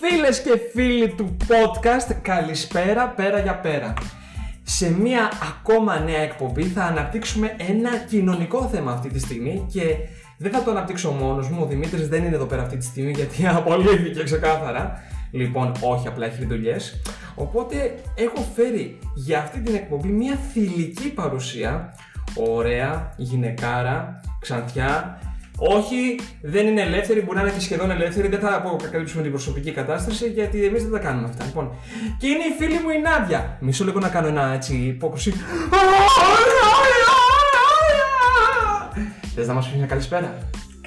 Φίλες και φίλοι του podcast, καλησπέρα πέρα για πέρα. Σε μία ακόμα νέα εκπομπή θα αναπτύξουμε ένα κοινωνικό θέμα αυτή τη στιγμή και δεν θα το αναπτύξω μόνος μου, ο Δημήτρης δεν είναι εδώ πέρα αυτή τη στιγμή γιατί απολύθηκε ξεκάθαρα. Λοιπόν, όχι, απλά έχει δουλειές. Οπότε έχω φέρει για αυτή την εκπομπή μια θηλυκή παρουσία. Ωραία, γυναικάρα, ξανθιά. Όχι, δεν είναι ελεύθερη, μπορεί να είναι και σχεδόν ελεύθερη. Δεν θα αποκαλύψουμε την προσωπική κατάσταση γιατί εμείς δεν τα κάνουμε αυτά. Λοιπόν, και είναι η φίλη μου η Νάντια. Μισό λίγο να κάνω ένα έτσι υπόκρουση. Θες να μας πεις μια καλησπέρα;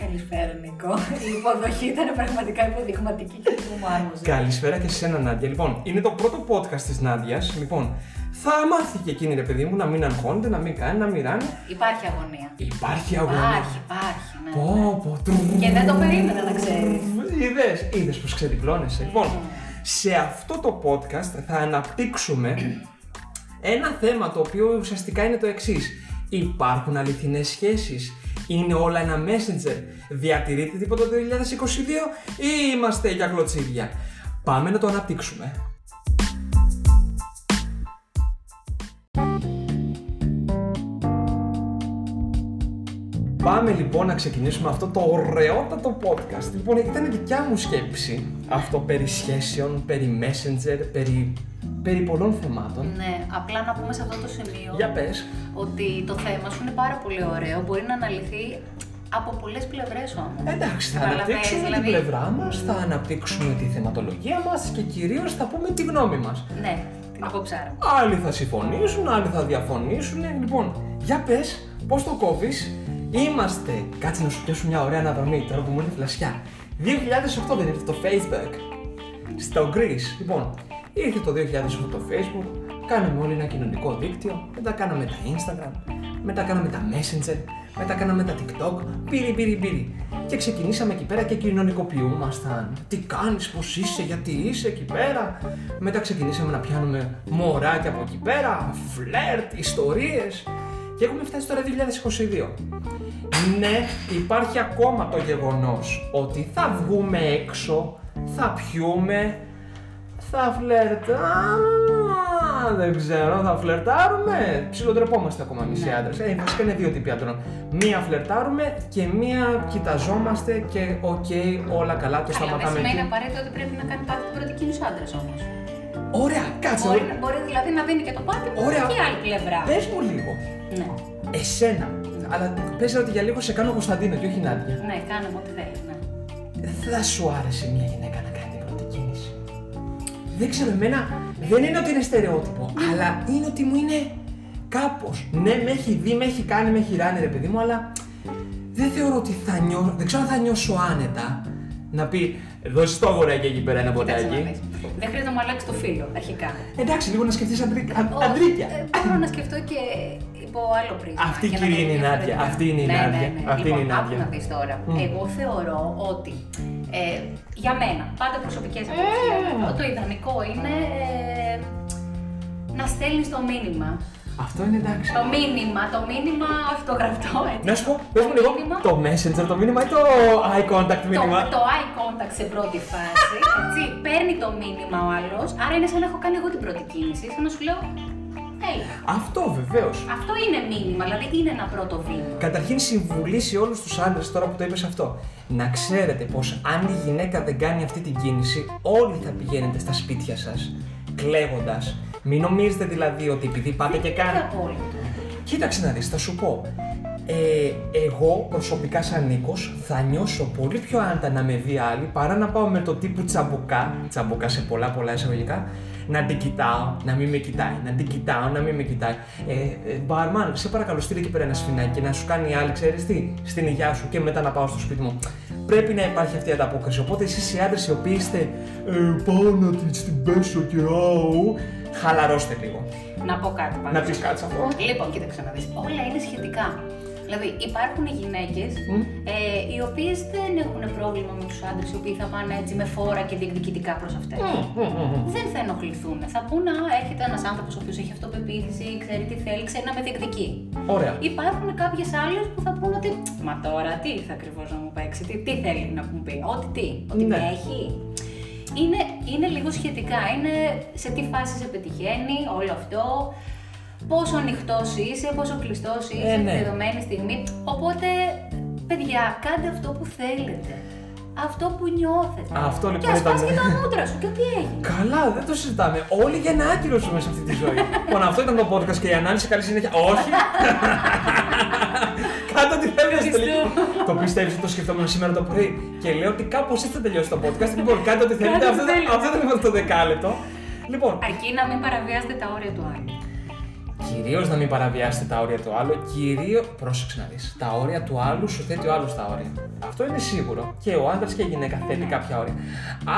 Καλησπέρα, Νικό. Η υποδοχή ήταν πραγματικά υποδειγματική και που μου άρμοζε. Καλησπέρα και σε σένα, Νάντια. Λοιπόν, είναι το πρώτο podcast της Νάντιας. Λοιπόν, θα μάθει και εκείνη, ρε παιδί μου, να μην αγχώνεται, να μην κάνει, να μην ράνει. Υπάρχει αγωνία. Υπάρχει αγωνία. Υπάρχει, υπάρχει. Ναι. Πω, πω, τρου. Και δεν το περίμενα να ξέρεις. Είδες, είδες πω ξεδιπλώνεσαι. Λοιπόν, σε αυτό το podcast θα αναπτύξουμε ένα θέμα το οποίο ουσιαστικά είναι το εξής. Υπάρχουν αληθινές σχέσεις, είναι όλα ένα messenger, διατηρείται τίποτα το 2022 ή είμαστε για κλωτσίδια; Πάμε να το αναπτύξουμε. Πάμε λοιπόν να ξεκινήσουμε αυτό το ωραιότατο podcast. Λοιπόν, ήταν δικιά μου σκέψη αυτό περί σχέσεων, περί messenger, περί, περί πολλών θεμάτων. Ναι, απλά να πούμε σε αυτό το σημείο Για πες. ότι το θέμα σου είναι πάρα πολύ ωραίο. Μπορεί να αναλυθεί από πολλές πλευρές όμως. Εντάξει, θα Καταλαβαίνεις, αναπτύξουμε δηλαδή- την πλευρά μας, θα αναπτύξουμε τη θεματολογία μας και κυρίως θα πούμε τη γνώμη μας. Ναι, την απόψάρα. Άλλοι θα συμφωνήσουν, άλλοι θα διαφωνήσουν. Λοιπόν, για πες, πώς το κόβεις. Είμαστε, κάτσε να σου πιάσω μια ωραία αναδρομή τώρα που μου ήρθε φλασιά. 2008 δεν ήρθε το Facebook. Στο Greece. Λοιπόν, ήρθε το 2008 το Facebook, κάναμε όλοι ένα κοινωνικό δίκτυο, μετά κάναμε τα Instagram, μετά κάναμε τα Messenger, μετά κάναμε τα TikTok, πήρι πήρι πήρι. Και ξεκινήσαμε εκεί πέρα και κοινωνικοποιούμασταν. Τι κάνεις, πώς είσαι, γιατί είσαι εκεί πέρα. Μετά ξεκινήσαμε να πιάνουμε μωράκια από εκεί πέρα, φλερτ, ιστορίες. Και έχουμε φτάσει τώρα 2022. Ναι, υπάρχει ακόμα το γεγονός ότι θα βγούμε έξω, θα πιούμε, θα φλερτάρουμε, δεν ξέρω, θα φλερτάρουμε. Ψιλοτρεπόμαστε ακόμα εμείς οι Ναι. άντρες. Ε, βασικά είναι δύο τύποι άντρων. Μία φλερτάρουμε και μία κοιταζόμαστε και οκ, όλα καλά, το Καλά, δεν σταματάμε σημαίνει εκεί. απαραίτητο ότι πρέπει να κάνει πάντα την πρώτη κίνηση άντρας όμως. Ωραία, κάτσε. Μπορεί, ωραία. μπορεί δηλαδή να δίνει και το πάτη Ωραία. και η άλλη πλευρά. Πες μου λίγο, Ναι, εσένα, αλλά πες ότι για λίγο σε κάνω Κωνσταντίνο και όχι Νάντια. ναι, κάνε μου ό,τι θέλεις. Ναι. θα σου άρεσε μια γυναίκα να κάνει την πρώτη κίνηση. Δεν ξέρω, εμένα δεν είναι ότι είναι στερεότυπο, αλλά είναι ότι μου είναι κάπως. Ναι, με έχει δει, με έχει κάνει, με έχει ράνει ρε παιδί μου, αλλά δεν θεωρώ ότι θα νιώσω, δεν ξέρω αν θα νιώσω άνετα να πει δώσει το αγοράκι εκεί πέρα ένα Κοίταξε να ποτάκι. δεις. Δεν χρειάζεται να μου αλλάξει το φίλο αρχικά. Εντάξει, λίγο να σκεφτείς αντρί- αν- Ο- αντρίκια. ε, Μπορώ να σκεφτώ και υπό άλλο πρίσμα. Αυτή για να κυρία δω είναι η διαφορετικά. Νάντια, αυτή είναι η Ναι, Νάντια, ναι, ναι. αυτή λοιπόν, είναι η Νάντια. άκου να δεις τώρα. Μμ. Εγώ θεωρώ ότι ε, για μένα, πάντα προσωπικές Ε. απόψεις λέμε, το ιδανικό είναι ε, να στέλνεις το μήνυμα. Αυτό είναι εντάξει. Το μήνυμα, το μήνυμα, όχι το γραπτό, έτσι. Να σου πω, πες μου λίγο, μήνυμα, το messenger, το μήνυμα ή το eye contact το, μήνυμα; το eye contact σε πρώτη φάση, έτσι, παίρνει το μήνυμα ο άλλος, άρα είναι σαν να έχω κάνει εγώ την πρώτη κίνηση, σαν να σου λέω, έλα. Αυτό βεβαίως. Αυτό είναι μήνυμα, δηλαδή είναι ένα πρώτο βήμα. Καταρχήν συμβουλή σε όλους τους άντρες τώρα που το είπες αυτό. Να ξέρετε πως αν η γυναίκα δεν κάνει αυτή την κίνηση, όλοι θα πηγαίνετε στα σπίτια σας κλαίγοντας. Μην νομίζετε δηλαδή ότι επειδή πάτε και Είναι κάνετε... απόλυτο. Κοίταξε να δεις, θα σου πω. Ε, εγώ προσωπικά σαν Νίκος θα νιώσω πολύ πιο άντα να με δει άλλη παρά να πάω με το τύπου τσαμπουκά, τσαμπουκά σε πολλά πολλά εισαγωγικά, να την κοιτάω, να μην με κοιτάει, να την κοιτάω, να μην με κοιτάει. Ε, ε, μπαρμάν, σε παρακαλώ στείλε εκεί πέρα ένα σφινάκι και να σου κάνει η άλλη, ξέρεις τι, στην υγειά σου και μετά να πάω στο σπίτι μου. Πρέπει να υπάρχει αυτή η ανταπόκριση. Οπότε εσείς οι άντρες οι οποίοι είστε ε, πάω να την στην πέσω και άου, χαλαρώστε λίγο. Να πω κάτι πάνω. Να σε πεις αυτό. κάτι σε αυτό. Λοιπόν, κοίταξε να δεις. Όλα είναι σχετικά. Δηλαδή, υπάρχουν γυναίκες Μμ. ε, οι οποίες δεν έχουν πρόβλημα με τους άντρες οι οποίοι θα πάνε έτσι με φόρα και διεκδικητικά προς αυτέ. Δεν θα ενοχληθούν. Θα πούνε, Α, έρχεται ένας άνθρωπος ο οποίος έχει αυτοπεποίθηση, ξέρει τι θέλει, ξέρει να με διεκδικεί. Ωραία. Υπάρχουν κάποιες άλλες που θα πούνε ότι Μα τώρα τι ήρθε ακριβώς να μου παίξει, τι, τι θέλει να μου πει, Ό,τι τι, ότι Ναι. με έχει. είναι, είναι λίγο σχετικά. Είναι σε τι φάση σε πετυχαίνει όλο αυτό, πόσο ανοιχτός είσαι, πόσο κλειστός είσαι Ε, τη ναι. δεδομένη στιγμή. Οπότε, παιδιά, κάντε αυτό που θέλετε. Αυτό που νιώθετε. Αυτό λοιπόν Και ασπάς ήταν- και τα μούτρα σου. Και τι έγινε. Καλά, δεν το συζητάμε. Όλοι για να άκυρο ζούμε σε αυτή τη ζωή. λοιπόν, αυτό ήταν το podcast και η ανάλυση καλή συνέχεια. Όχι! Κάντε ό,τι θέλετε στο τελικό. Το πιστεύεις ότι το σκεφτόμουν σήμερα το πρωί και λέω ότι κάπως έτσι θα τελειώσει το podcast. Λοιπόν, κάντε ό,τι θέλετε. Κάντε ό,τι Αυτό ήταν- θέλετε. αυτό ήταν λοιπόν το δεκάλεπτο. Λοιπόν, Αρκεί να μην παραβιάζετε τα όρια του άλλου. Κυρίως να μην παραβιάσετε τα όρια του άλλου, κυρίω. Πρόσεξε να δεις. Τα όρια του άλλου σου θέτει ο άλλος τα όρια. Αυτό είναι σίγουρο. Και ο άντρας και η γυναίκα θέτει κάποια όρια.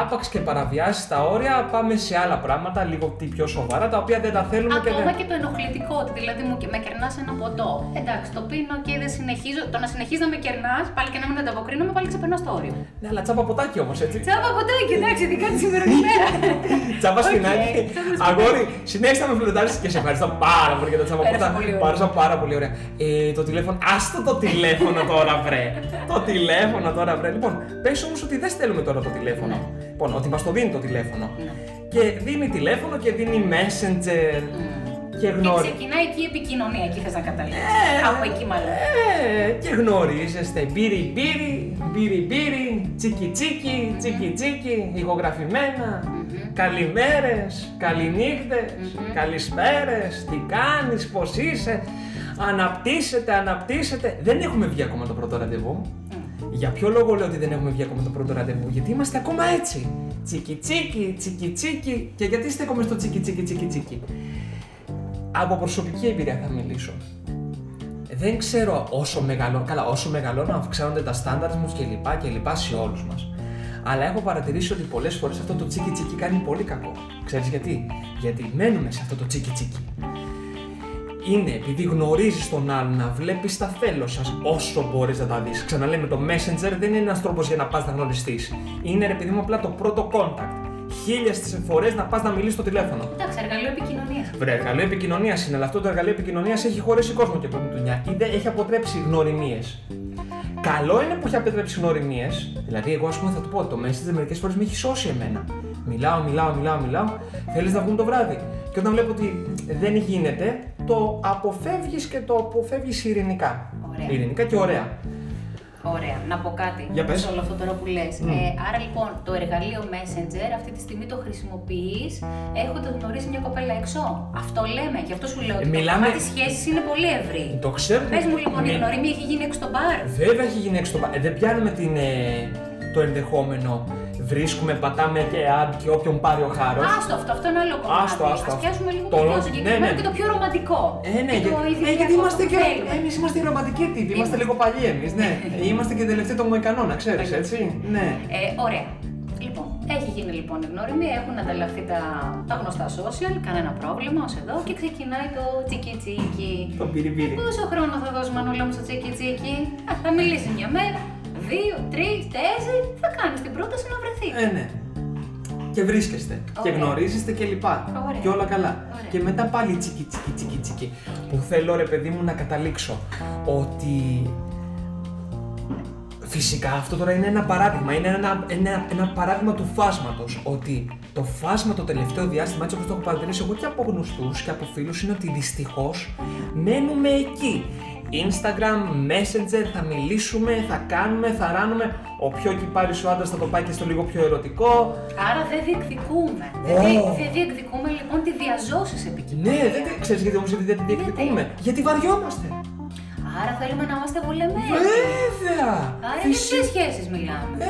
Άπαξ και παραβιάσεις τα όρια, πάμε σε άλλα πράγματα, λίγο τι πιο σοβαρά, τα οποία δεν τα θέλουμε και Ακόμα δεν. και το ενοχλητικό, ότι δηλαδή μου και με κερνάς ένα ποτό. Εντάξει, το πίνω και δεν συνεχίζω. Το να συνεχίζεις να με κερνάς, πάλι και να μην ανταποκρίνομαι, πάλι ξεπερνάς το όριο. Ναι, αλλά τζάμπα ποτάκι όμως, έτσι. Τζάμπα ποτάκι, εντάξει, ειδικά τη σημερινή μέρα. Τσάπα Οκ, σπινάκι. τσάπα σπινάκι. Αγόρι, συνέχισε να με φλερτάρει και σε ευχαριστώ πάρα πολύ για τα τζάμπα Πέρασα ποτά. πολύ ωραία. Πέρασα πάρα πολύ ωραία. Ε, το τηλέφωνο. Άστο το τηλέφωνο τώρα, βρε. το τηλέφωνο τώρα, βρε. Λοιπόν, πες όμως ότι δεν στέλνουμε τώρα το τηλέφωνο. Λοιπόν, ότι μας το δίνει το τηλέφωνο. Ναι. Και δίνει τηλέφωνο και δίνει messenger και Και γνωρίζει. ξεκινάει εκεί η επικοινωνία, εκεί θες να καταλήξεις. Ε, Από εκεί μάλλον. Ε, και γνωρίζεστε. Μπύρι μπύρι, μπύρι μπύρι, τσίκι τσίκι, τσίκι τσίκι, ηχογραφημένα. Καλημέρες, καληνύχτες, καλησπέρες, τι κάνεις, πώς είσαι. Αναπτύσσεται, αναπτύσσεται. Δεν έχουμε βγει ακόμα το πρώτο ραντεβού. Για ποιο λόγο λέω ότι δεν έχουμε βγει ακόμα το πρώτο ραντεβού, Γιατί είμαστε ακόμα έτσι. Τσίκι τσίκι, τσίκι τσίκι. Και γιατί στέκομαι στο τσίκι τσίκι τσίκι τσίκι; Από προσωπική εμπειρία θα μιλήσω. Δεν ξέρω όσο μεγαλώνω, καλά, όσο μεγαλώνω αυξάνονται τα στάνταρ μου και λοιπά και λοιπά σε όλους μας. Αλλά έχω παρατηρήσει ότι πολλές φορές αυτό το τσίκι τσίκι κάνει πολύ κακό. Ξέρεις γιατί; Γιατί μένουμε σε αυτό το τσίκι τσίκι. Είναι επειδή γνωρίζεις τον άλλον να βλέπεις τα θέλω σας όσο μπορείς να τα δεις. Ξαναλέμε, το messenger δεν είναι ένας τρόπος για να πας να γνωριστείς. Είναι ρε παιδί μου απλά το πρώτο contact. Χίλιες φορές να πας να μιλήσεις στο τηλέφωνο. Εντάξει, εργαλείο επικοινωνίας. Βρε, εργαλείο επικοινωνίας είναι, αλλά αυτό το εργαλείο επικοινωνίας έχει χωρίσει κόσμο και πρώτη δουλειά. Ή δεν έχει αποτρέψει γνωριμίες. Καλό είναι που έχει αποτρέψει γνωριμίες. Δηλαδή, εγώ ας πούμε θα του πω: Το Messenger μερικές φορές με έχει σώσει εμένα. Μιλάω, μιλάω, μιλάω, μιλάω. Θέλεις να βγούμε το βράδυ. Και όταν βλέπω ότι δεν γίνεται, το αποφεύγεις και το αποφεύγεις ειρηνικά. Ωραία. Ειρηνικά και ωραία. Ωραία, να πω κάτι Για πες. σε όλο αυτό τώρα που λες. Μμ. Ε, άρα λοιπόν το εργαλείο Messenger αυτή τη στιγμή το χρησιμοποιείς έχοντας γνωρίσει μια κοπέλα έξω. Αυτό λέμε, γι' αυτό σου λέω ότι Ε, μιλάμε- το κομμάτι σχέσης είναι πολύ ευρύ. Το ξέρω. Πες μου λοιπόν, η Ναι. γνωριμία έχει γίνει έξω στο μπαρ. Βέβαια έχει γίνει έξω το πα- ε, Δεν πιάνουμε την, ε, το ενδεχόμενο. Βρίσκουμε, πατάμε και ad και όποιον πάρει ο χάρος. Άστο αυτό, αυτό είναι άλλο κομμάτι. Άστο, άστο, Ας άστο. πιάσουμε λίγο Το- το πιο ναι, συγκεκριμένο ναι. και το πιο ρομαντικό. Ε, ναι, και για- το ε, ιδιαίτερο γιατί είμαστε που και. θέλουμε. Εμείς είμαστε οι ρομαντικοί τύποι. Είμαστε Είμαστε. λίγο παλιοί εμείς, ναι. Ε, είμαστε και τελευταίοι των Μοϊκανών, να ξέρεις, Παλιοί. έτσι. Ναι. Ε, ωραία. Λοιπόν, έχει γίνει λοιπόν η γνωριμία, έχουν ανταλλαχθεί τα, τα γνωστά social, κανένα πρόβλημα ως εδώ και ξεκινάει το τσίκι τσίκι. Το πυρι Πόσο χρόνο θα δώσουμε Μανούλα μου στο τσίκι τσίκι. Α, θα μιλήσει μια μέρα, δύο, τρεις, τέσσερις, θα κάνεις την πρόταση να βρεθεί. Ε, ναι. Και βρίσκεστε. Και Ωραία. γνωρίζεστε και λοιπά. Ωραία. Και όλα καλά. Ωραία. Και μετά πάλι τσίκι τσίκι τσίκι τσίκι. Που θέλω ρε παιδί μου να καταλήξω. Ότι Φυσικά αυτό τώρα είναι ένα παράδειγμα, είναι ένα, ένα, ένα παράδειγμα του φάσματος ότι το φάσμα το τελευταίο διάστημα, έτσι όπως το έχω παρατηρήσει εγώ και από γνωστούς και από φίλους, είναι ότι δυστυχώς μένουμε εκεί. Instagram, Messenger, θα μιλήσουμε, θα κάνουμε, θα ράνουμε. Ο πιο κυπάρης ο άντρας θα το πάει και στο λίγο πιο ερωτικό. Άρα δεν διεκδικούμε. Δεν, Ω. δι- δεν διεκδικούμε λοιπόν τη διαζώση επικοινωνία. Ναι, δεν τε- ξέρεις γιατί όμως γιατί δεν τη διεκδικούμε; Γιατί βαριόμαστε. Άρα θέλουμε να είμαστε βολεμένοι. Βέβαια! Άρα για Φυσι- ποιες σχέσεις μιλάμε; Ε,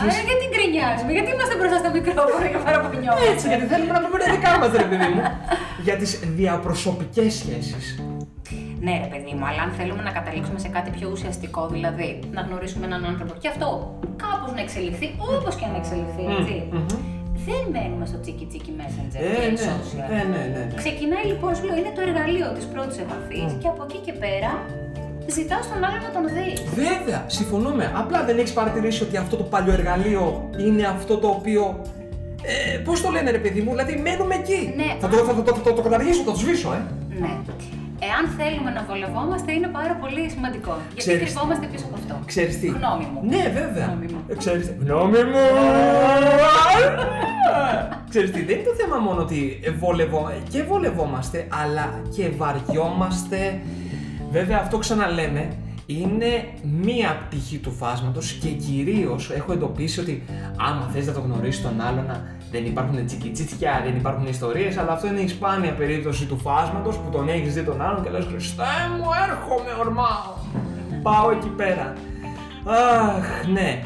Άρα γιατί γκρινιάζουμε, γιατί είμαστε μπροστά στο μικρόφωνο και παραπονιόμαστε; Έτσι, γιατί θέλουμε να πούμε τα δικά μας, ρε παιδί μου. Για τις διαπροσωπικές σχέσεις. Ναι, ρε παιδί μου, αλλά αν θέλουμε να καταλήξουμε σε κάτι πιο ουσιαστικό, δηλαδή να γνωρίσουμε έναν άνθρωπο και αυτό κάπως να εξελιχθεί, όπως και να εξελιχθεί, έτσι. μμμ. Δεν μένουμε στο τσίκι τσίκι messenger Ε, και ναι, social. ναι, ναι, ναι, ναι. Ξεκινάει λοιπόν, σου λέω, είναι το εργαλείο της πρώτης επαφής και από εκεί και πέρα ζητάς τον άλλο να τον δεις. Βέβαια, συμφωνούμε. Απλά δεν έχεις παρατηρήσει ότι αυτό το παλιό εργαλείο είναι αυτό το οποίο. Ε, Πώς το λένε, ρε παιδί μου, δηλαδή μένουμε εκεί. Ναι. Θα το, θα, το, το, το, το καταργήσω, θα το σβήσω, ε. Ναι. Αν θέλουμε να βολευόμαστε είναι πάρα πολύ σημαντικό. Γιατί Ξέρεις- κρυβόμαστε πίσω από αυτό. Ξέρεις τι; Γνώμη μου. Ναι, βέβαια. Γνώμη μου. Ε, Ξέρεις τι; Γνώμη μου. Ξέρεις τι, δεν είναι το θέμα μόνο ότι βολευό... και βολευόμαστε, αλλά και βαριόμαστε. Βέβαια, αυτό ξαναλέμε, είναι μία πτυχή του φάσματος και κυρίως έχω εντοπίσει ότι άμα θες να το γνωρίσεις τον άλλον, δεν υπάρχουν τσικιτσίτια, δεν υπάρχουν ιστορίες, αλλά αυτό είναι η σπάνια περίπτωση του φάσματος που τον έχεις δει τον άλλον και λες Χριστέ μου, έρχομαι, ορμάω. Πάω εκεί πέρα. Αχ, ναι.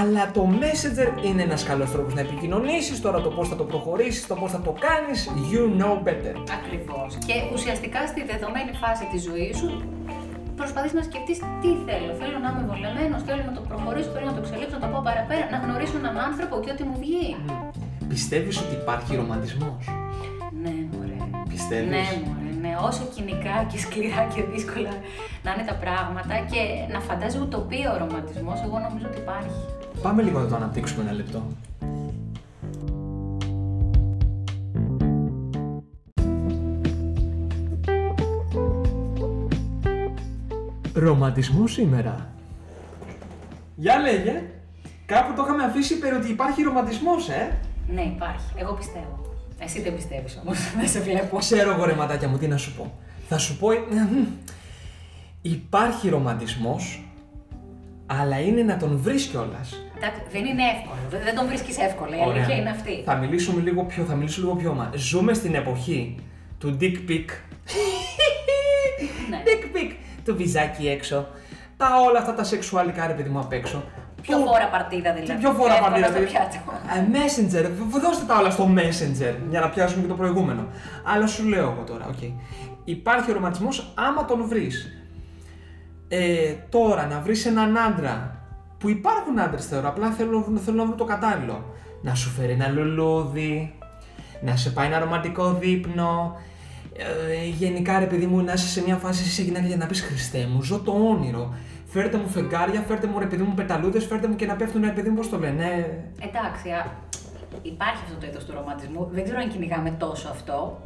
Αλλά το Messenger είναι ένας καλός τρόπος να επικοινωνήσεις, τώρα το πώς θα το προχωρήσεις, το πώς θα το κάνεις, you know better. Ακριβώς. Και ουσιαστικά στη δεδομένη φάση της ζωής σου προσπαθείς να σκεφτείς τι θέλω. Θέλω να είμαι βολεμένος, θέλω να το προχωρήσω, θέλω να το εξελίξω, να το πάω παραπέρα, να γνωρίσω έναν άνθρωπο και ό,τι μου βγει. Πιστεύεις ότι υπάρχει ρομαντισμός; Ναι, μωρέ. Πιστεύεις; Ναι, μωρέ. Ναι, όσο κοινικά και σκληρά και δύσκολα να είναι τα πράγματα και να φαντάζει ουτοπία ο ρομαντισμός, εγώ νομίζω ότι υπάρχει. Πάμε λίγο να το αναπτύξουμε ένα λεπτό. Ρομαντισμό σήμερα. Για λέγε. Κάπου το είχαμε αφήσει υπέρ ότι υπάρχει ρομαντισμός, ε. Ναι, υπάρχει. Εγώ πιστεύω. Εσύ δεν πιστεύεις όμως. δεν σε βλέπω. Ξέρω εγώ ρε ματάκια μου τι να σου πω. Θα σου πω... Υπάρχει ρομαντισμός, αλλά είναι να τον βρεις κιόλας. Εντάξει, δεν είναι εύκολο. Δεν- Δεν τον βρίσκεις εύκολα. Η αλήθεια είναι αυτή. Θα μιλήσουμε λίγο πιο, θα μιλήσω λίγο πιο μα. Ζούμε στην εποχή του dick pic. Ναι. dick pic. Το βυζάκι έξω. Τα όλα αυτά τα σεξουαλικά ρε παιδί μου απ' έξω. Πιο φόρα παρτίδα δηλαδή. Και πιο φορά Εύκολα παρτίδα. στο πιάτο. Ε, Messenger, β- δώστε τα όλα στο Messenger για να πιάσουμε και το προηγούμενο. Αλλά σου λέω εγώ τώρα, οκ. Υπάρχει ο ρομαντισμός άμα τον βρεις. Ε, τώρα να βρεις έναν άντρα που υπάρχουν άντρες θεωρώ, απλά θέλω, θέλω να βρω το κατάλληλο. Να σου φέρει ένα λουλούδι, να σε πάει ένα ρομαντικό δείπνο. Ε, γενικά ρε παιδί μου να είσαι σε μια φάση σε γυναίκα για να πεις Χριστέ μου, ζω το όνειρο. Φέρτε μου φεγγάρια, φέρτε μου ρε παιδί μου πεταλούδες, φέρτε μου και να πέφτουν ρε παιδί μου πώς το λένε. ε, Εντάξει, α, υπάρχει αυτό το είδο του ρομαντισμού. Δεν ξέρω αν κυνηγάμε τόσο αυτό.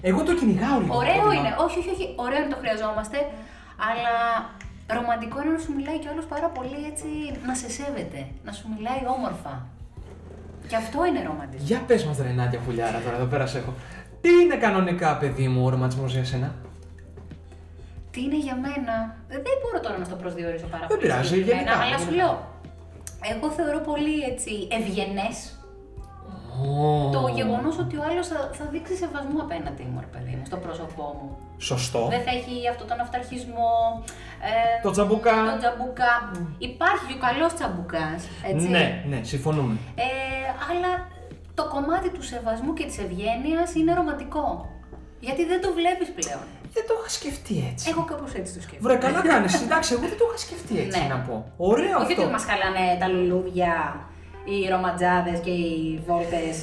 Εγώ το κυνηγάω λίγο. Ωραίο το είναι. Όχι, όχι, όχι. Ωραίο είναι το χρειαζόμαστε. Αλλά ρομαντικό είναι να σου μιλάει κι άλλος πάρα πολύ έτσι. να σε σέβεται. Να σου μιλάει όμορφα. Και αυτό είναι ρομαντισμό. Για πες μας ρε Νάντια Πουλιάρα τώρα, εδώ πέρα σε έχω. Τι είναι κανονικά παιδί μου ο ρομαντισμός για σένα; Τι είναι για μένα; Ε, Δεν μπορώ τώρα να στο προσδιορίσω πάρα Δεν πολύ. πειράζει, συγκεκριμένα, γενικά, Αλλά σου γενικά. λέω. Εγώ θεωρώ πολύ έτσι ευγενές το γεγονός ότι ο άλλος θα, θα δείξει σεβασμό απέναντί μου, ρε παιδί μου, στο πρόσωπό μου. Σωστό. Δεν θα έχει αυτόν τον αυταρχισμό. Ε, Το τσαμπουκά. Το τσαμπουκά. Υπάρχει και ο καλός τσαμπουκά. Έτσι. Ναι, ναι, συμφωνούμε. Ε, αλλά το κομμάτι του σεβασμού και της ευγένειας είναι ρομαντικό. Γιατί δεν το βλέπεις πλέον. Δεν το είχα σκεφτεί έτσι. Εγώ κάπως έτσι το σκέφτομαι. Βρε, καλά κάνεις. Εντάξει, εγώ δεν το είχα σκεφτεί έτσι Ναι. να πω. Ωραίο Όχι αυτό. ότι μας χαλάνε τα λουλούδια, οι ρομαντζάδες και οι βόλτες;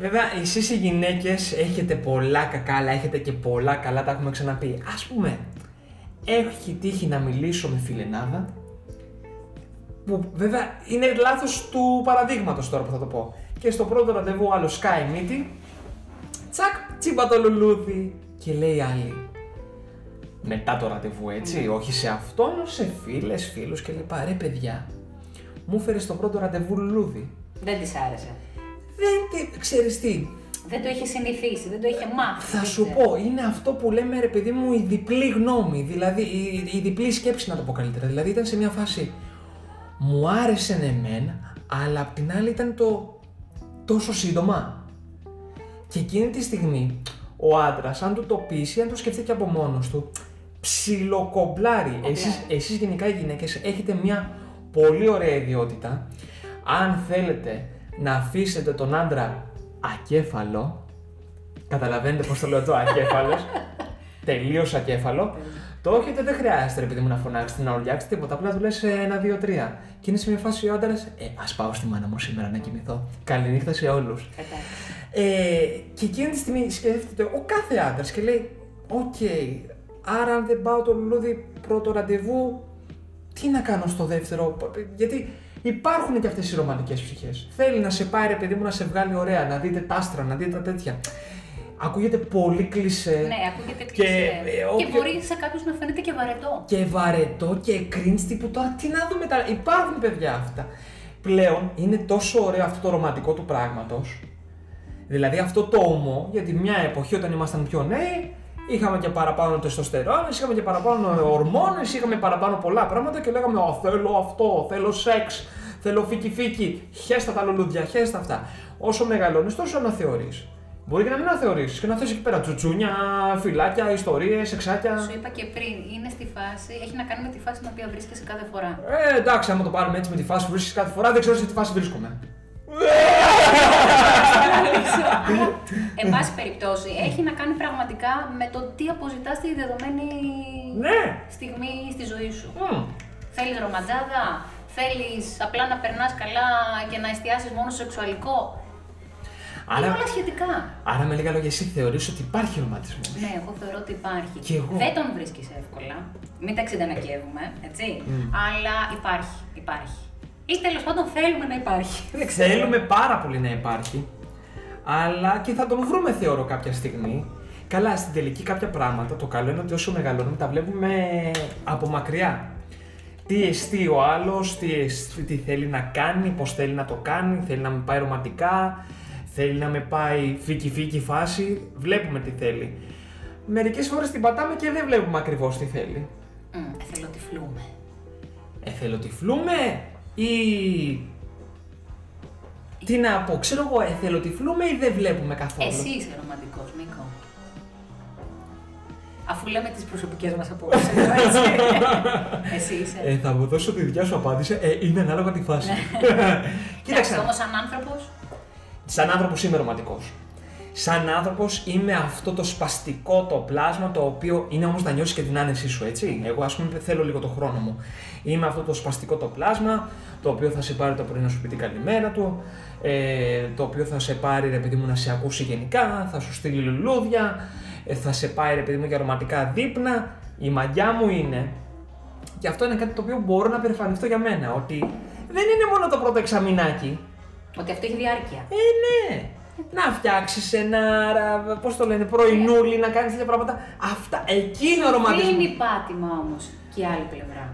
Βέβαια, εσείς οι γυναίκες έχετε πολλά κακά, αλλά έχετε και πολλά καλά, τα έχουμε ξαναπεί. Α πούμε, έχει τύχει να μιλήσω με φιλενάδα. Που βέβαια είναι λάθος του παραδείγματος τώρα που θα το πω. Και στο πρώτο ραντεβού άλλος σκάει μύτη. Τσακ, τσίμπα το λουλούδι. Και λέει η άλλη. Μετά το ραντεβού, έτσι, όχι σε αυτόν, σε φίλες, φίλους κλπ. Ρε παιδιά, μου φέρε στο πρώτο ραντεβού λουλούδι. Δεν της άρεσε. Δεν τι, ξέρεις τι, Δεν το είχε συνηθίσει, δεν το είχε μάθει. θα δεν σου ξέρω. πω, είναι αυτό που λέμε ρε παιδί μου η διπλή γνώμη, δηλαδή η, η διπλή σκέψη να το πω καλύτερα. Δηλαδή ήταν σε μια φάση, μου άρεσε ναι μεν, αλλά απ' την άλλη ήταν το τόσο σύντομα. Και εκείνη τη στιγμή ο άντρας, αν του το πείσει, αν το σκεφτεί και από μόνος του, ψιλοκομπλάρει. Εσείς, εσείς γενικά οι γυναίκες έχετε μια πολύ ωραία ιδιότητα. Αν θέλετε να αφήσετε τον άντρα ακέφαλο, καταλαβαίνετε πώς το λέω το ακέφαλος, τελείως ακέφαλο, το έχετε δεν χρειάζεται ρε παιδί μου να φωνάξετε, να ουρλιάξετε τίποτα, απλά του λες ε, ένα, δύο, τρία. Και είναι σε μια φάση ο άντρας, ε, ας πάω στη μάνα μου σήμερα να κοιμηθώ. Καληνύχτα σε όλους. Κατάλαβα. Ε, και εκείνη τη στιγμή σκέφτεται ο κάθε άντρας και λέει: Οκ, άρα αν δεν πάω το λουλούδι πρώτο ραντεβού, τι να κάνω στο δεύτερο. Γιατί υπάρχουν και αυτές οι ρομαντικές ψυχές. Θέλει να σε πάει, ρε παιδί μου, να σε βγάλει ωραία, να δείτε τα άστρα, να δείτε τα τέτοια. Ακούγεται πολύ κλισέ. Ναι, ακούγεται Και, κλεισέ. ε, Και, όποιο- μπορεί σε κάποιους να φαίνεται και βαρετό. Και βαρετό και cringe τύπου τώρα τι να δούμε τα. Υπάρχουν παιδιά αυτά. Πλέον είναι τόσο ωραίο αυτό το ρομαντικό του πράγματος. Δηλαδή αυτό το ομό, γιατί μια εποχή όταν ήμασταν πιο νέοι, είχαμε και παραπάνω τεστοστερόνες, είχαμε και παραπάνω ορμόνες, είχαμε παραπάνω πολλά πράγματα και λέγαμε «Ω, θέλω αυτό, θέλω σεξ, θέλω φίκι φίκι, χέστα τα λουλούδια, χέστα αυτά». Όσο μεγαλώνεις τόσο αναθεωρείς. Μπορεί και να μην αναθεωρήσεις και να θες εκεί πέρα τσουτσούνια, φυλάκια, ιστορίες, σεξάκια. Σου είπα και πριν, είναι στη φάση, έχει να κάνει με τη φάση στην οποία βρίσκεσαι κάθε φορά. Ε, εντάξει, άμα το πάρουμε έτσι με τη φάση που βρίσκεις κάθε φορά, δεν ξέρω σε τι φάση βρίσκομαι. Εν πάση περιπτώσει, έχει να κάνει πραγματικά με το τι αποζητάς τη δεδομένη Ναι. στιγμή στη ζωή σου. Μμ. Θέλεις ρομαντζάδα, θέλεις απλά να περνάς καλά και να εστιάσεις μόνο στο σεξουαλικό. Άρα- Είναι όλα σχετικά. Άρα με λίγα λόγια, εσύ θεωρείς ότι υπάρχει ρομαντισμός; Ναι, εγώ θεωρώ ότι υπάρχει. Κι εγώ. Δεν τον βρίσκεις εύκολα. Μην τα ξεντανακεύουμε, έτσι. Αλλά υπάρχει, υπάρχει. Ή τέλος πάντων θέλουμε να υπάρχει. Θέλουμε πάρα πολύ να υπάρχει, αλλά και θα τον βρούμε θεωρώ κάποια στιγμή. Καλά, στην τελική κάποια πράγματα, το καλό είναι ότι όσο μεγαλώνουμε τα βλέπουμε από μακριά. Τι εστί ο άλλος, τι, εστί- τι θέλει να κάνει, πώς θέλει να το κάνει, θέλει να με πάει ρομαντικά, θέλει να με πάει φίκι φίκι φάση, βλέπουμε τι θέλει. Μερικές φορές την πατάμε και δεν βλέπουμε ακριβώς τι θέλει. Μμ, Εθελοτυφλούμε. Εθελοτυφλούμε ή. Τι να πω, ξέρω εγώ, εθελοτυφλούμε ή δεν βλέπουμε καθόλου; Εσύ είσαι ρομαντικός, Νίκο. Αφού λέμε τις προσωπικές μας απόψεις. Εσύ είσαι. Ε, θα μου δώσω τη δικιά σου απάντηση. Ε, είναι ανάλογα τη φάση. Εντάξει, Κοίταξε. όμως σαν άνθρωπος. Σαν άνθρωπος είμαι ρομαντικός. Σαν άνθρωπος είμαι αυτό το σπαστικό το πλάσμα το οποίο είναι όμως να νιώσεις και την άνεσή σου, έτσι. Εγώ, ας πούμε, θέλω λίγο το χρόνο μου. Είμαι αυτό το σπαστικό το πλάσμα το οποίο θα σε πάρει το πρωί να σου πει την καλημέρα του. Ε, το οποίο θα σε πάρει ρε παιδί μου να σε ακούσει γενικά, θα σου στείλει λουλούδια, ε, θα σε πάει ρε παιδί μου για ρομαντικά δείπνα. Η μαγιά μου είναι και αυτό είναι κάτι το οποίο μπορώ να περηφανιστώ για μένα. Ότι δεν είναι μόνο το πρώτο εξαμηνάκι. Ότι αυτό έχει διάρκεια. Ε, ναι. Να φτιάξεις ένα, πώς το λένε, πρωινούλι, να κάνεις τέτοια πράγματα. Αυτά, εκεί είναι ο ρομαντισμό. Δίνει πάτημα όμως και η άλλη πλευρά.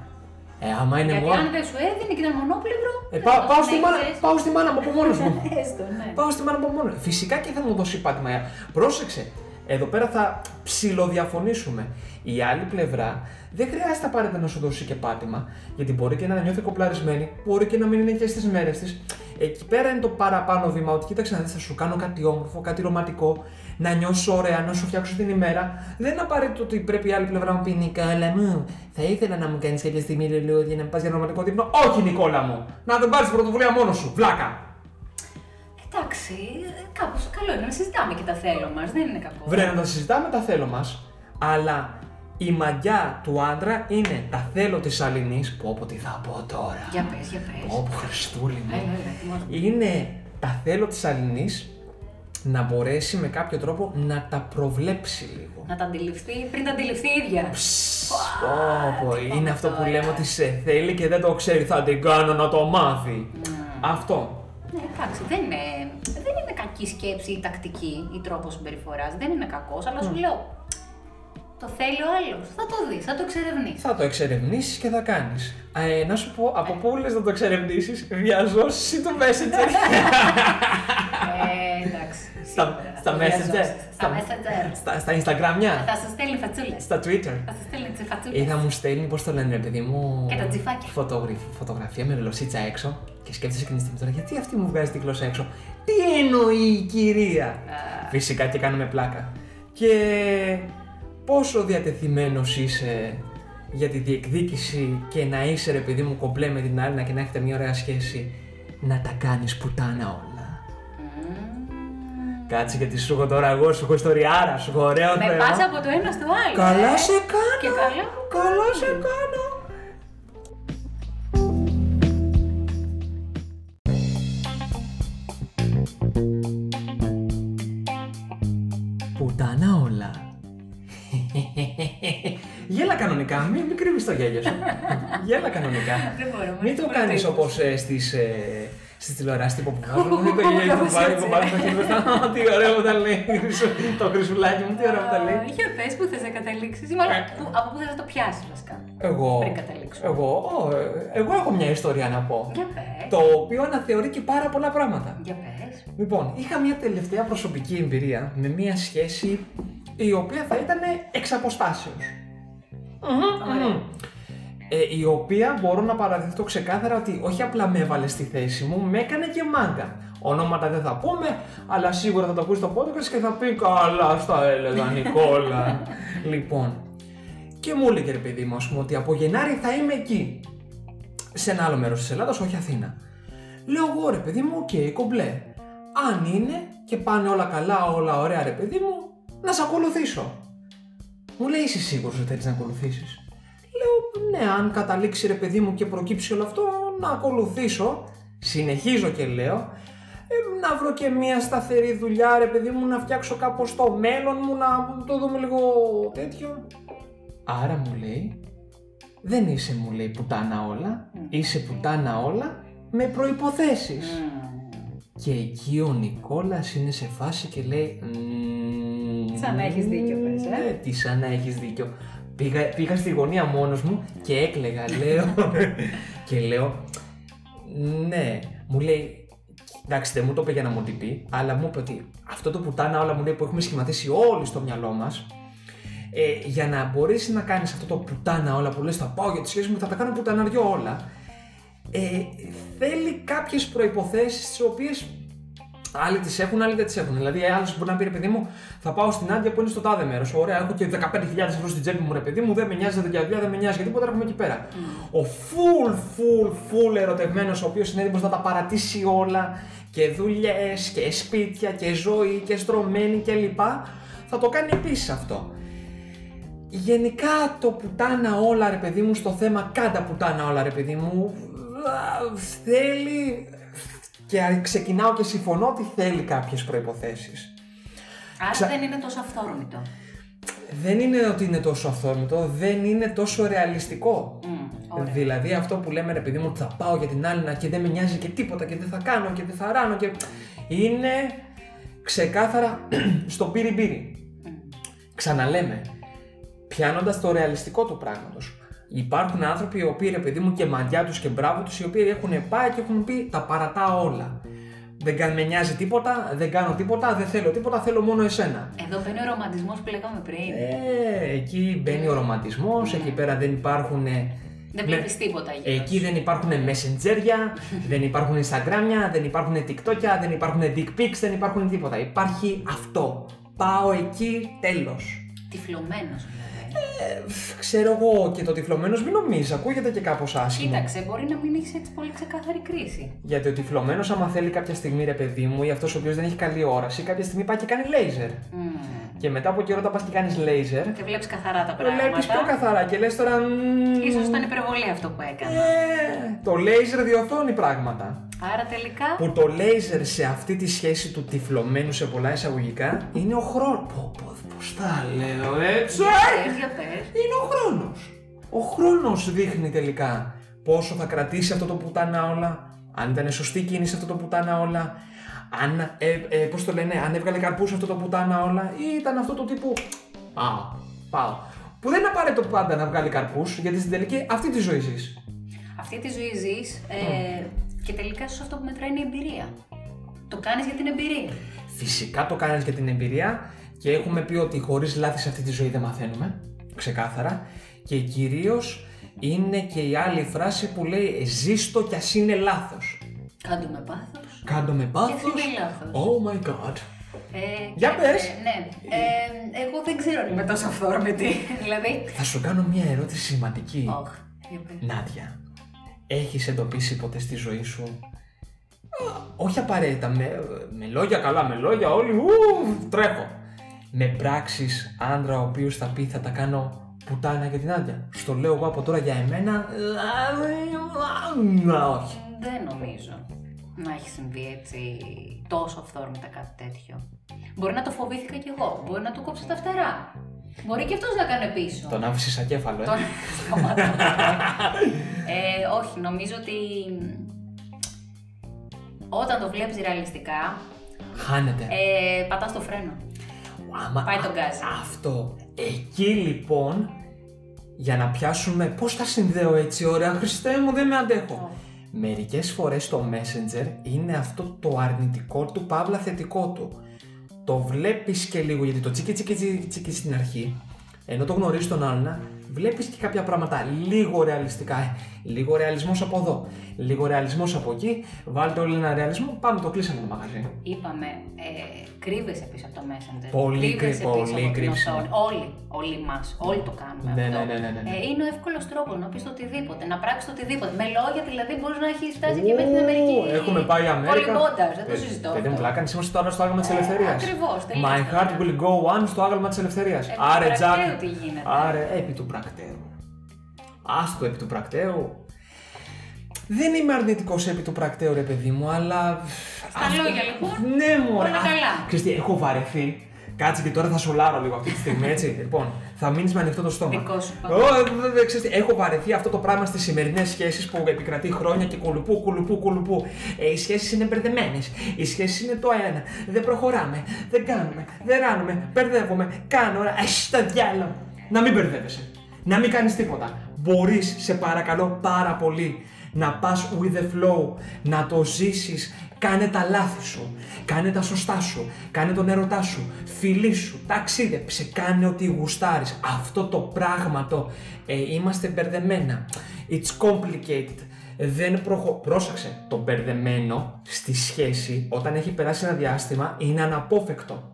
Ε, άμα είναι Γιατί μόνο. αν δεν σου έδινε και ήταν μονόπλευρο. Ε, δεν πάω, θα πάω, το στη μάνα, συνέχιζες. πάω στη μάνα μου από μόνος μου. Έστω, ναι. πάω στη μάνα μου από μόνος. μου. Φυσικά και θα μου δώσει πάτημα. Πρόσεξε. Εδώ πέρα θα ψιλοδιαφωνήσουμε. Η άλλη πλευρά δεν χρειάζεται απαραίτητα να σου δώσει και πάτημα. Γιατί μπορεί και να νιώθει κοπλαρισμένη, μπορεί και να μην είναι και στις μέρες της. Εκεί πέρα είναι το παραπάνω βήμα. Ότι κοίταξε να δεις, θα σου κάνω κάτι όμορφο, κάτι ρομαντικό, να νιώσω ωραία, να σου φτιάξω την ημέρα. Δεν είναι απαραίτητο ότι πρέπει η άλλη πλευρά να μου πει Νικόλα μου, θα ήθελα να μου κάνεις κάποια στιγμή λουλούδια να πας για ρομαντικό δείπνο. Όχι, Νικόλα μου! Να δεν πάρεις πρωτοβουλία μόνος σου, βλάκα! Εντάξει, κάπως καλό είναι να συζητάμε και τα θέλω μας. Δεν είναι κακό. Βρε να τα συζητάμε τα θέλω μας, αλλά η μαγιά του άντρα είναι τα θέλω της Αλληνής, πω πω τι θα πω τώρα. Για πες, για πες. Πω πω Χριστούλη μου. Έλα, έλα, ετοιμάζομαι. Είναι τα θέλω της Αλληνής να μπορέσει με κάποιο τρόπο να τα προβλέψει λίγο. Να τα αντιληφθεί πριν τα αντιληφθεί η ίδια. Πω πω, τι είναι πάμε αυτό που τώρα. λέμε ότι σε θέλει και δεν το ξέρει, θα την κάνω να το μάθει. Αυτό. Ναι, εντάξει, δεν είναι, δεν είναι κακή σκέψη ή τακτική ή τρόπος συμπεριφοράς. Δεν είναι κακός, αλλά σου λέω. Το θέλει ο άλλος. Θα το δεις, θα το εξερευνήσεις. Θα το εξερευνήσεις και θα κάνεις. Ε, να σου πω, από πού λες να το εξερευνήσεις, διαζώσει ή το Messenger; ε, εντάξει. στα, σίγουρα, στα το Messenger. διαζώσεις. Στα Messenger. Στα, στα Instagramιά. Θα σου στέλνει φατσούλες. Στα Twitter. Θα σου στέλνει τις Ή φατσούλε. θα μου στέλνει, πώς το λένε, ρε παιδί μου. Και τα τζιφάκια. φωτογραφ- φωτογραφία με ρολοσίτσα έξω. Και σκέφτεσαι εκείνη τη στιγμή τώρα, γιατί αυτή μου βγάζει τη γλώσσα έξω; Τι εννοεί η κυρία; Φυσικά και κάνουμε πλάκα. Και πόσο διατεθειμένος είσαι για τη διεκδίκηση και να είσαι ρε παιδί μου κομπλέ με την άλλη και να έχετε μια ωραία σχέση να τα κάνεις πουτάνα όλα. Κάτσε γιατί σου έχω τώρα εγώ, σου έχω ιστοριάρα, σου έχω ωραίο Με θέμα. πας από το ένα στο άλλο. Καλά ε. σε κάνω. Και καλά. Καλά σε κάνω. Πουτάνα όλα. Γέλα κανονικά, μην, μην κρύβεις το γέλιο σου. Γέλα κανονικά. Δεν μπορώ, Μην το δεν κάνεις μπορώ. όπως ε, στις, ε, Στη τηλεοράση τύπο που βάζουν. Είναι το γέλιο που βάζει το βάζει το χέρι μπροστά. Τι ωραίο που τα λέει. Το χρυσουλάκι μου, τι ωραίο που τα λέει. Για πες που θες να καταλήξεις, ή μάλλον που- από πού θες να το πιάσεις βασικά. Εγώ. Πριν καταλήξω. Εγώ, ω, ε, εγώ έχω μια ιστορία να πω. Για πες. Το οποίο αναθεωρεί και πάρα πολλά πράγματα. Για πες. Λοιπόν, είχα μια τελευταία προσωπική εμπειρία με μια σχέση η οποία θα ήταν εξ αποστάσεως. Ωραία. Ε, η οποία μπορώ να παραδεχτώ ξεκάθαρα ότι όχι απλά με έβαλε στη θέση μου, με έκανε και μάγκα. Ονόματα δεν θα πούμε, αλλά σίγουρα θα το ακούσει στο podcast και θα πει καλά στα έλεγα Νικόλα. λοιπόν, και μου έλεγε ρε παιδί μου, ας πούμε, ότι από Γενάρη θα είμαι εκεί. Σε ένα άλλο μέρος της Ελλάδας, όχι Αθήνα. Λέω εγώ ρε παιδί μου, οκ, κομπλέ. Αν είναι και πάνε όλα καλά, όλα ωραία ρε παιδί μου, να σε ακολουθήσω. Μου λέει είσαι σίγουρος ότι θέλεις να ακολουθήσεις; Λέω ναι, αν καταλήξει ρε παιδί μου και προκύψει όλο αυτό, να ακολουθήσω. Συνεχίζω και λέω, «Ε, να βρω και μια σταθερή δουλειά ρε παιδί μου, να φτιάξω κάπως το μέλλον μου, να το δούμε λίγο τέτοιο. Άρα μου λέει, δεν είσαι μου λέει πουτάνα όλα, είσαι πουτάνα όλα με προϋποθέσεις. Και εκεί ο Νικόλας είναι σε φάση και λέει «Μμμ, Σαν να έχεις δίκιο, πες, ε». Ναι, τι σαν να έχεις δίκιο. Πήγα, πήγα στη γωνία μόνος μου και έκλαιγα, λέω. και λέω, ναι, μου λέει, εντάξει δεν μου το είπε για να μου την πει, αλλά μου είπε ότι αυτό το πουτάνα όλα μου λέει που έχουμε σχηματίσει όλοι στο μυαλό μας, ε, για να μπορέσει να κάνεις αυτό το πουτάνα όλα που λες θα πάω για τη σχέση μου, θα τα κάνω πουταναριό όλα, ε, θέλει κάποιες προϋποθέσεις τις οποίες Άλλοι τις έχουν, άλλοι δεν τις έχουν. Δηλαδή, άλλος μπορεί να πει ρε παιδί μου, θα πάω στην Άντια που είναι στο τάδε μέρος. Ωραία, έχω και 15.000 ευρώ στην τσέπη μου, ρε παιδί μου, δεν με νοιάζει, δεν για δουλειά, δεν με νοιάζει, γιατί τίποτα έρχομαι εκεί πέρα. Ο full, full, full ερωτευμένος, ο οποίος είναι έτοιμο να τα παρατήσει όλα και δουλειές και σπίτια και ζωή και στρωμένη κλπ. Θα το κάνει επίσης αυτό. Γενικά το πουτάνα όλα ρε παιδί μου στο θέμα κάντα πουτάνα όλα ρε παιδί μου α, θέλει και ξεκινάω και συμφωνώ ότι θέλει κάποιες προϋποθέσεις. Άρα Ξα- δεν είναι τόσο αυθόρμητο. Δεν είναι ότι είναι τόσο αυθόρμητο, δεν είναι τόσο ρεαλιστικό. Μμ, ωραία. Δηλαδή αυτό που λέμε ρε παιδί μου ότι θα πάω για την άλλη και δεν με νοιάζει και τίποτα και δεν θα κάνω και δεν θα ράνω και... Είναι ξεκάθαρα στο πύρι πύρι. Ξαναλέμε, πιάνοντας το ρεαλιστικό του πράγματος. Υπάρχουν άνθρωποι οι οποίοι ρε παιδί μου και μαγιά τους και μπράβο τους οι οποίοι έχουν πάει και έχουν πει τα παρατάω όλα. Δεν καν- με νοιάζει τίποτα, δεν κάνω τίποτα, δεν θέλω τίποτα, θέλω μόνο εσένα. Εδώ μπαίνει ο ρομαντισμός που λέγαμε πριν. Ε, εκεί μπαίνει ο ρομαντισμός, εκεί πέρα δεν υπάρχουν... ε, δεν με- βλέπεις τίποτα γύρω Εκεί σου. δεν υπάρχουν messengerια, δεν υπάρχουν instagramια, δεν υπάρχουν tiktokια, δεν υπάρχουν dick pics, δεν υπάρχουν τίποτα. Υπάρχει αυτό. Πάω εκεί, τέλος. Τυφλωμένος δηλαδή. Ξέρω εγώ και το τυφλωμένος μην νομίζεις, ακούγεται και κάπως άσχημα. Κοίταξε, μπορεί να μην έχεις έτσι πολύ ξεκάθαρη κρίση. Γιατί ο τυφλωμένος, άμα θέλει κάποια στιγμή ρε παιδί μου, ή αυτός ο οποίος δεν έχει καλή όραση, κάποια στιγμή πάει και κάνει λέιζερ. Μμ. Και μετά από καιρό, όταν πας και κάνεις λέιζερ, Και βλέπεις καθαρά τα βλέπεις πιο πράγματα. καθαρά και λες τώρα. μμμ, Ίσως ήταν υπερβολή αυτό που έκανα. Ε, το λέιζερ διορθώνει πράγματα. Άρα τελικά. Που το λέιζερ σε αυτή τη σχέση του τυφλωμένου σε πολλά εισαγωγικά είναι ο χρόνος. Πω, πω, πώς τα λέω έτσι; Για πες, για πες. Είναι ο χρόνος. Ο χρόνος δείχνει τελικά πόσο θα κρατήσει αυτό το πουτάνα όλα, αν ήταν σωστή κίνηση αυτό το πουτάνα όλα, αν, ε, ε, πώς το λένε, αν έβγαλε καρπούς αυτό το πουτάνα όλα ή ήταν αυτό το τύπου πάω, πάω. Που δεν είναι απαραίτητο πάντα να βγάλει καρπούς, γιατί στην τελική αυτή τη ζωή ζεις. Αυτή τη ζωή ζεις ε, και τελικά σου αυτό που μετράει είναι η εμπειρία. Το κάνεις για την εμπειρία. Φυσικά το κάνεις για την εμπειρία και έχουμε πει ότι χωρίς λάθη σε αυτή τη ζωή δεν μαθαίνουμε, ξεκάθαρα. Και κυρίως είναι και η άλλη φράση που λέει «Ζήστο κι ας είναι λάθος». Κάντο με πάθος. Κάντο με πάθος. Και θυμή λάθος. Oh my god. Ε, Για και- πες. ε, ναι. Ε, εγώ δεν ξέρω αν είμαι τόσο αυθόρμητη. δηλαδή. Θα σου κάνω μια ερώτηση σημαντική. Όχ, για πες. Νάντια, έχεις εντοπίσει ποτέ στη ζωή σου α, όχι απαραίτητα με, με λόγια καλά, με λόγια όλοι ου, τρέχω. Με πράξεις άντρα ο οποίος θα πει θα τα κάνω πουτάνα για την Νάντια. Στο λέω εγώ από τώρα για εμένα. Να, όχι. Δεν νομίζω να έχει συμβεί έτσι τόσο αυθόρμητα κάτι τέτοιο. Μπορεί να το φοβήθηκα κι εγώ. Μπορεί να του κόψω τα φτερά. Μπορεί και αυτός να κάνει πίσω. Τον άφησες ακέφαλο, ε. Τον- Σταμάτα. ε, όχι, νομίζω ότι Όταν το βλέπεις ρεαλιστικά, Χάνεται. ε, πατάς το φρένο. Άμα- πάει τον α- γκάζι. Αυτό. Εκεί λοιπόν, για να πιάσουμε. Πώς τα συνδέω έτσι, ωραία, Χριστέ μου, δεν με αντέχω. Μερικές φορές το Messenger είναι αυτό το αρνητικό του, παύλα θετικό του. Το βλέπεις και λίγο, γιατί το τσίκι τσίκι τσίκι, τσίκι στην αρχή, ενώ το γνωρίζεις τον άλλον, βλέπεις και κάποια πράγματα λίγο ρεαλιστικά. Ε, λίγο ρεαλισμός από εδώ, λίγο ρεαλισμός από εκεί, βάλτε όλοι ένα ρεαλισμό, πάμε το κλείσαμε το μαγαζί. Είπαμε, ε, κρύβεσαι πίσω από το Messenger. Πολύ κρύβεσαι κρυ- πίσω πολύ από την κρύψιμο. οθόνη. Όλοι, όλοι μας, όλοι το κάνουμε Ναι, αυτό. ναι, ναι, ναι, ναι, ναι. Ε, είναι ο εύκολος τρόπος να πεις οτιδήποτε, να πράξεις οτιδήποτε. Με λόγια δηλαδή μπορείς να έχεις φτάσει και μέχρι την Αμερική. Ου, Έχουμε πάει Αμέρικα. Κολυμπώντας, δεν το Ε, συζητώ. Παιδί μου, αυτό. πλάκα, είμαστε τώρα στο άγαλμα της Ε, ελευθερίας. ακριβώς, τελείως My το heart λέω. will go on στο άγαλμα της ελευθερίας. Επί του Άρε, Τζακ. πρακτέου τι γίνεται. Άρε, επί του πρακτέου. Άστο επί του πρακτέου. Δεν είμαι αρνητικός επί του πρακτέου, ρε παιδί μου, αλλά. Στα λόγια, λοιπόν, Ναι, μου όλα καλά. Χριστί, έχω βαρεθεί. Κάτσε και τώρα θα σολάρω λίγο αυτή τη στιγμή, έτσι. λοιπόν, θα μείνεις με ανοιχτό το στόμα. Δικό σου Ω, πάμε. δε- δε- ξέρεις τι, έχω βαρεθεί αυτό το πράγμα στις σημερινές σχέσεις που επικρατεί χρόνια και κουλουπού, κουλουπού, κουλουπού. Ε, οι σχέσεις είναι μπερδεμένες. Οι σχέσεις είναι το ένα. Δεν προχωράμε. Δεν κάνουμε. Δεν ράνουμε. Μπερδεύομαι. Κάνω. Ωραία. Έσ, τα διάλογα. Να μην μπερδεύεσαι. Να μην κάνεις τίποτα. Μπορείς, σε παρακαλώ πάρα πολύ, να πας with the flow, να το ζήσεις. Κάνε τα λάθη σου. Κάνε τα σωστά σου. Κάνε τον ερωτά σου. Φιλή σου. Ταξίδεψε. Κάνε ό,τι γουστάρεις. Αυτό το πράγμα το ε, είμαστε μπερδεμένα. It's complicated. Δεν προχω... Πρόσεξε. Το μπερδεμένο στη σχέση όταν έχει περάσει ένα διάστημα είναι αναπόφευκτο.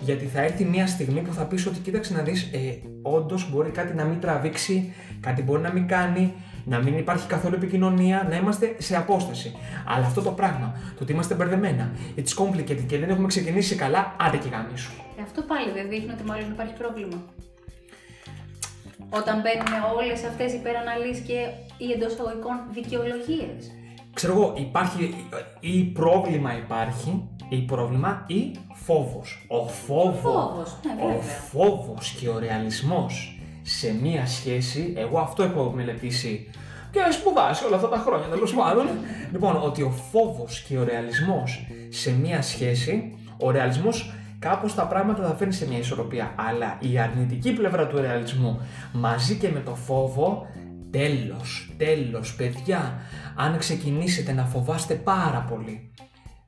Γιατί θα έρθει μια στιγμή που θα πεις ότι κοίταξε να δεις, ε, όντως μπορεί κάτι να μην τραβήξει, κάτι μπορεί να μην κάνει, να μην υπάρχει καθόλου επικοινωνία, να είμαστε σε απόσταση. Αλλά αυτό το πράγμα, το ότι είμαστε μπερδεμένα, it's complicated και δεν έχουμε ξεκινήσει καλά, άντε και γαμίσου. Ε, Αυτό πάλι δεν δείχνει ότι μάλλον υπάρχει πρόβλημα. Όταν μπαίνουν όλες αυτές οι υπεραναλύσεις και οι εντός αγωγικών δικαιολογίες. Ξέρω εγώ, υπάρχει ή πρόβλημα υπάρχει, ή πρόβλημα ή φόβος. Ο φόβος, Φόβος, ναι, ο βέβαια. φόβος και ο ρεαλισμός σε μία σχέση, εγώ αυτό έχω μελετήσει και σπουδάσει όλα αυτά τα χρόνια τέλος πάντων. λοιπόν, ότι ο φόβος και ο ρεαλισμός σε μία σχέση, ο ρεαλισμός κάπως τα πράγματα θα φέρνει σε μια ισορροπία. Αλλά η αρνητική πλευρά του ρεαλισμού μαζί και με το φόβο Τέλος, τέλος, παιδιά. Αν ξεκινήσετε να φοβάστε πάρα πολύ.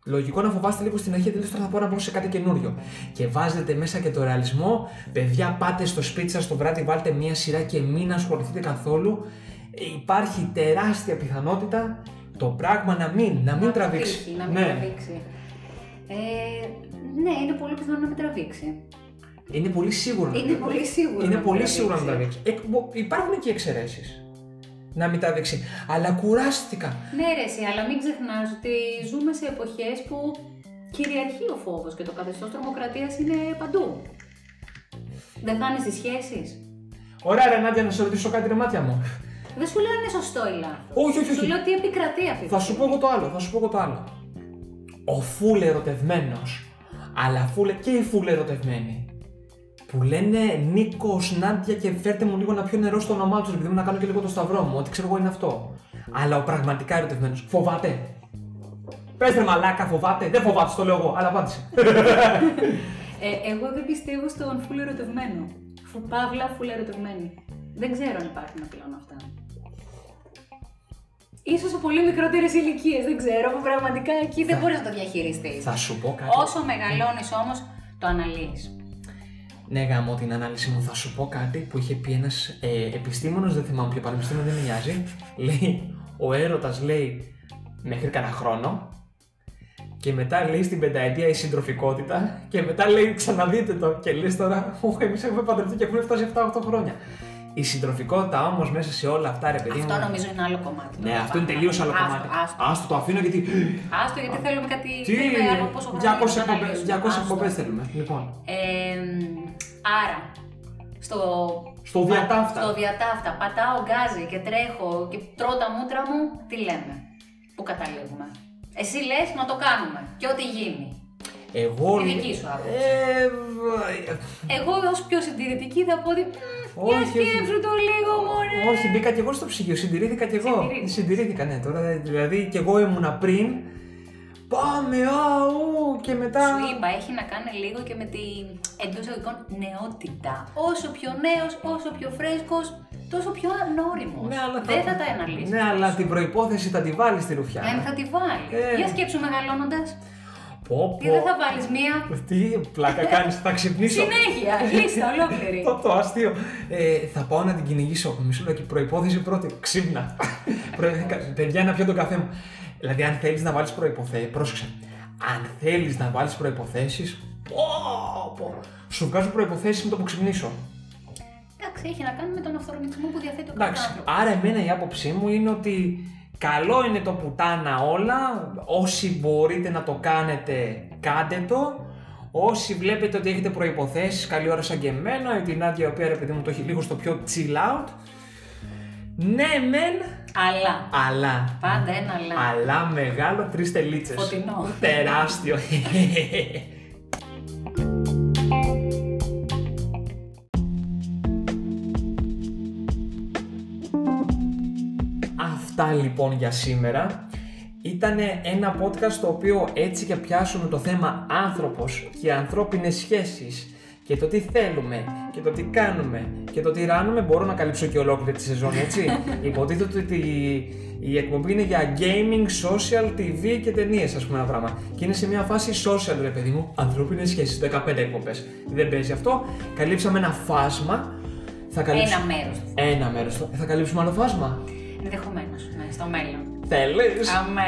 Λογικό να φοβάστε λίγο στην αρχή, τελείως τώρα θα πω να μπω σε κάτι καινούριο. Και βάζετε μέσα και το ρεαλισμό. Παιδιά, πάτε στο σπίτι σας το βράδυ, βάλτε μία σειρά και μην ασχοληθείτε καθόλου. Ε, Υπάρχει τεράστια πιθανότητα το πράγμα να μην, να μην τραβήξει. τύχει, Να μην ναι. τραβήξει. Ε, ναι, είναι πολύ πιθανό να μην τραβήξει. Είναι πολύ σίγουρο. να Είναι τραβήξει. πολύ σίγουρο. Είναι να πολύ τραβήξει. σίγουρο να τραβήξει. Ε, μπο- υπάρχουν και εξαιρέσεις. Να μην τραβήξει. Αλλά κουράστηκα. Ναι, ρε, εσύ, αλλά μην ξεχνάς ότι ζούμε σε εποχές που κυριαρχεί ο φόβος και το καθεστώς τρομοκρατίας είναι παντού. Δεν χάνεις τις σχέσεις. Ωραία, ρε Νάντια, να σε ρωτήσω κάτι, ρε μάτια μου. Δεν σου λέω αν είναι σωστό ή λάθο. Όχι, όχι, Σου όχι. λέω τι επικρατεί αυτή τη Θα σου πω εγώ το άλλο, θα σου πω εγώ το άλλο. Ο φούλε ερωτευμένος, αλλά φούλε και οι φούλε ερωτευμένοι, που λένε Νίκο, Νάντια και φέρτε μου λίγο να πιω νερό στο όνομά τους, επειδή μου να κάνω και λίγο το σταυρό μου, ότι ξέρω εγώ είναι αυτό. Αλλά ο πραγματικά ερωτευμένος, φοβάται. Πες ρε μαλάκα, φοβάται. Δεν φοβάται, το λέω εγώ, αλλά απάντησε. Ε, εγώ δεν πιστεύω στον φουλ ερωτευμένο. Φου, παύλα, φουλ ερωτευμένη. Δεν ξέρω αν υπάρχουν πλέον αυτά. Ίσως σε πολύ μικρότερες ηλικίες, δεν ξέρω, που πραγματικά εκεί δεν μπορείς να το διαχειριστείς. Θα σου πω κάτι. Όσο μεγαλώνεις όμως, το αναλύεις. Ναι, γάμο την ανάλυση μου. Θα σου πω κάτι που είχε πει ένας ε, επιστήμονο, δεν θυμάμαι ποιο πανεπιστήμιο, δεν με νοιάζει. Λέει, ο έρωτας λέει μέχρι κανένα χρόνο. Και μετά λέει στην πενταετία η συντροφικότητα. Και μετά λέει ξαναδείτε το. Και λες τώρα, Όχι, εμείς έχουμε παντρευτεί και έχουμε φτάσει 7-8 χρόνια. Η συντροφικότητα όμως μέσα σε όλα αυτά, ρε παιδί Αυτό μου. νομίζω είναι άλλο κομμάτι. Ναι, τώρα. αυτό είναι τελείως άλλο Άστο, κομμάτι. Άστο, Άστο, το αφήνω γιατί. άστο γιατί θέλουμε κάτι. Τι, θέλουμε άλλο πόσο χρόνο 200 να το εκπομπές- αναλύσουμε. 200 Άστο. εκπομπές θέλουμε. Λοιπόν. Ε, άρα, στο, Στο διατάφτα. στο διατάφτα πατάω γκάζι και τρέχω και τρώω τα μούτρα μου, τι λέμε, πού καταλήγουμε. Εσύ λες να το κάνουμε και ό,τι γίνει. Εγώ. Η δική σου άποψη. Ε, Εγώ ως πιο συντηρητική θα πω ότι «Μμ, για Όχι, όχι. σκέψου το λίγο μωρέ. Όχι, μπήκα κι εγώ στο ψυγείο, συντηρήθηκα κι εγώ. Συντηρήθηκες. Συντηρήθηκα, ναι. Τώρα, δηλαδή, κι εγώ ήμουνα πριν Πάμε, αου, και μετά. Σου είπα, έχει να κάνει λίγο και με την εντός εισαγωγικών νεότητα. Όσο πιο νέος, όσο πιο φρέσκος, τόσο πιο ανώριμος. Ναι, αλλά Δεν θα τα αναλύσεις. Ναι, αλλά την προπόθεση θα τη βάλεις στη ρουφιά. Δεν θα τη βάλεις. Ε. Για σκέψου μεγαλώνοντας. Πω, Τι δεν θα βάλεις μία; Τι πλάκα κάνεις, θα ξυπνήσω. Συνέχεια, λίστα ολόκληρη. Το, το αστείο. Ε, θα πάω να την κυνηγήσω. Μισό λεπτό. Προπόθεση πρώτη. Ξύπνα. Προ- κα- Παιδιά, να πιω τον καφέ μου. Δηλαδή, αν θέλεις να βάλεις προποθέσει. Πρόσεξε. Αν θέλεις να βάλεις προποθέσει. Σου βγάζω προποθέσει με το που ξυπνήσω. Εντάξει, έχει να κάνει με τον αυτορμητισμό που διαθέτει ο κάθε Εντάξει. άνθρωπος. Άρα, εμένα η άποψή μου είναι ότι καλό είναι το πουτάνα όλα. Όσοι μπορείτε να το κάνετε, κάντε το. Όσοι βλέπετε ότι έχετε προϋποθέσεις, καλή ώρα σαν και εμένα, ή την Άντια η οποία ρε παιδί μου το έχει λίγο στο πιο chill out. Ναι, μεν, Αλλά. αλλά. Πάντα ένα αλλά. Αλλά μεγάλο τρεις τελίτσες. Φωτεινό. Τεράστιο. Αυτά λοιπόν για σήμερα. Ήταν ένα podcast το οποίο έτσι και πιάσουμε το θέμα άνθρωπος και ανθρώπινες σχέσεις και το τι θέλουμε και το τι κάνουμε και το τι ράνουμε μπορώ να καλύψω και ολόκληρη τη σεζόν έτσι. Υποτίθεται ότι η εκπομπή είναι για gaming, social, TV και ταινίες, ας πούμε ένα πράγμα. Και είναι σε μια φάση social, ρε παιδί μου, ανθρώπινες σχέσεις. 15 εκπομπές. Δεν παίζει αυτό. Καλύψαμε ένα φάσμα. Θα καλύψουμε... Ένα μέρος. Ένα μέρος. Θα καλύψουμε άλλο φάσμα. Ενδεχομένως. Ναι, στο μέλλον. Θέλεις; Αμέ,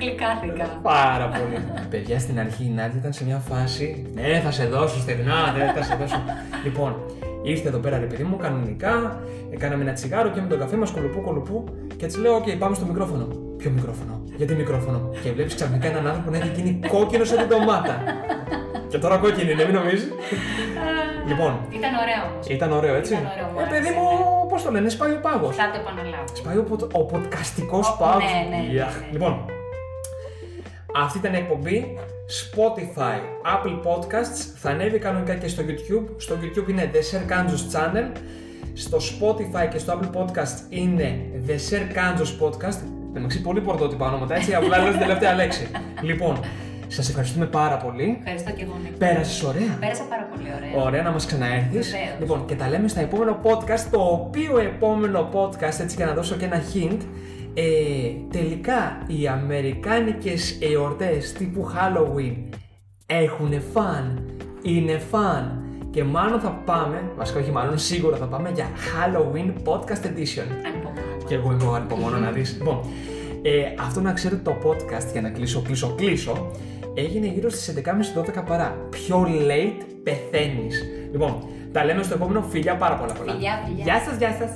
γλυκάθηκα. Πάρα πολύ. Παιδιά, στην αρχή η Νάντια ήταν σε μια φάση. Ναι, θα σε δώσω στεγνά, δεν θα σε δώσω. λοιπόν, ήρθε εδώ πέρα ρε παιδί μου, κανονικά, ε, κάναμε ένα τσιγάρο και με τον καφέ μας κολοπού κολοπού και έτσι λέω: Οκ, πάμε στο μικρόφωνο. Ποιο μικρόφωνο, γιατί μικρόφωνο; Και βλέπεις ξαφνικά έναν άνθρωπο να έχει γίνει κόκκινο σαν την ντομάτα. και τώρα κόκκινη είναι, μην νομίζεις; Λοιπόν, Ήταν ωραίο όμως. ήταν ωραίο έτσι. Ήταν ωραίο, μου ε, παιδί άρεσε, μου, πώς το λένε, σπάει ο πάγος. Θα το επαναλάβω. Σπάει ο, πο- ο podcastικός Ο- πάγος. ναι, ναι, ναι, ναι. Λοιπόν, αυτή ήταν η εκπομπή. Spotify, Apple Podcasts, θα ανέβει κανονικά και στο YouTube. Στο YouTube είναι The Sir Kanzos Channel. Στο Spotify και στο Apple Podcasts είναι The Sir Kanzos Podcast. Εντάξει, πολύ πορτότυπα ονόματα, έτσι, απλά λέω την τελευταία λέξη. λοιπόν, σας ευχαριστούμε πάρα πολύ. Ευχαριστώ και εγώ. Νίκο. Πέρασες ωραία. Πέρασα πάρα πολύ ωραία. Ωραία να μας ξαναέρθεις. Βεβαίως. Λοιπόν, και τα λέμε στα επόμενο podcast, το οποίο επόμενο podcast, έτσι για να δώσω και ένα hint, ε, τελικά οι αμερικάνικες εορτές τύπου Halloween έχουν φαν, είναι φαν και μάλλον θα πάμε, βασικά όχι μάλλον, σίγουρα θα πάμε για Halloween Podcast Edition. Ανυπομονώ. Και εγώ είμαι ο ανυπομονώ να δεις. Λοιπόν, ε, αυτό να ξέρετε το podcast, για να κλείσω, κλείσω, κλείσω, έγινε γύρω στις 11.30-12 παρά. Πιο late πεθαίνεις. Λοιπόν, τα λέμε στο επόμενο. Φιλιά πάρα πολλά πολλά. Φιλιά, φιλιά. Γεια σας, γεια σας.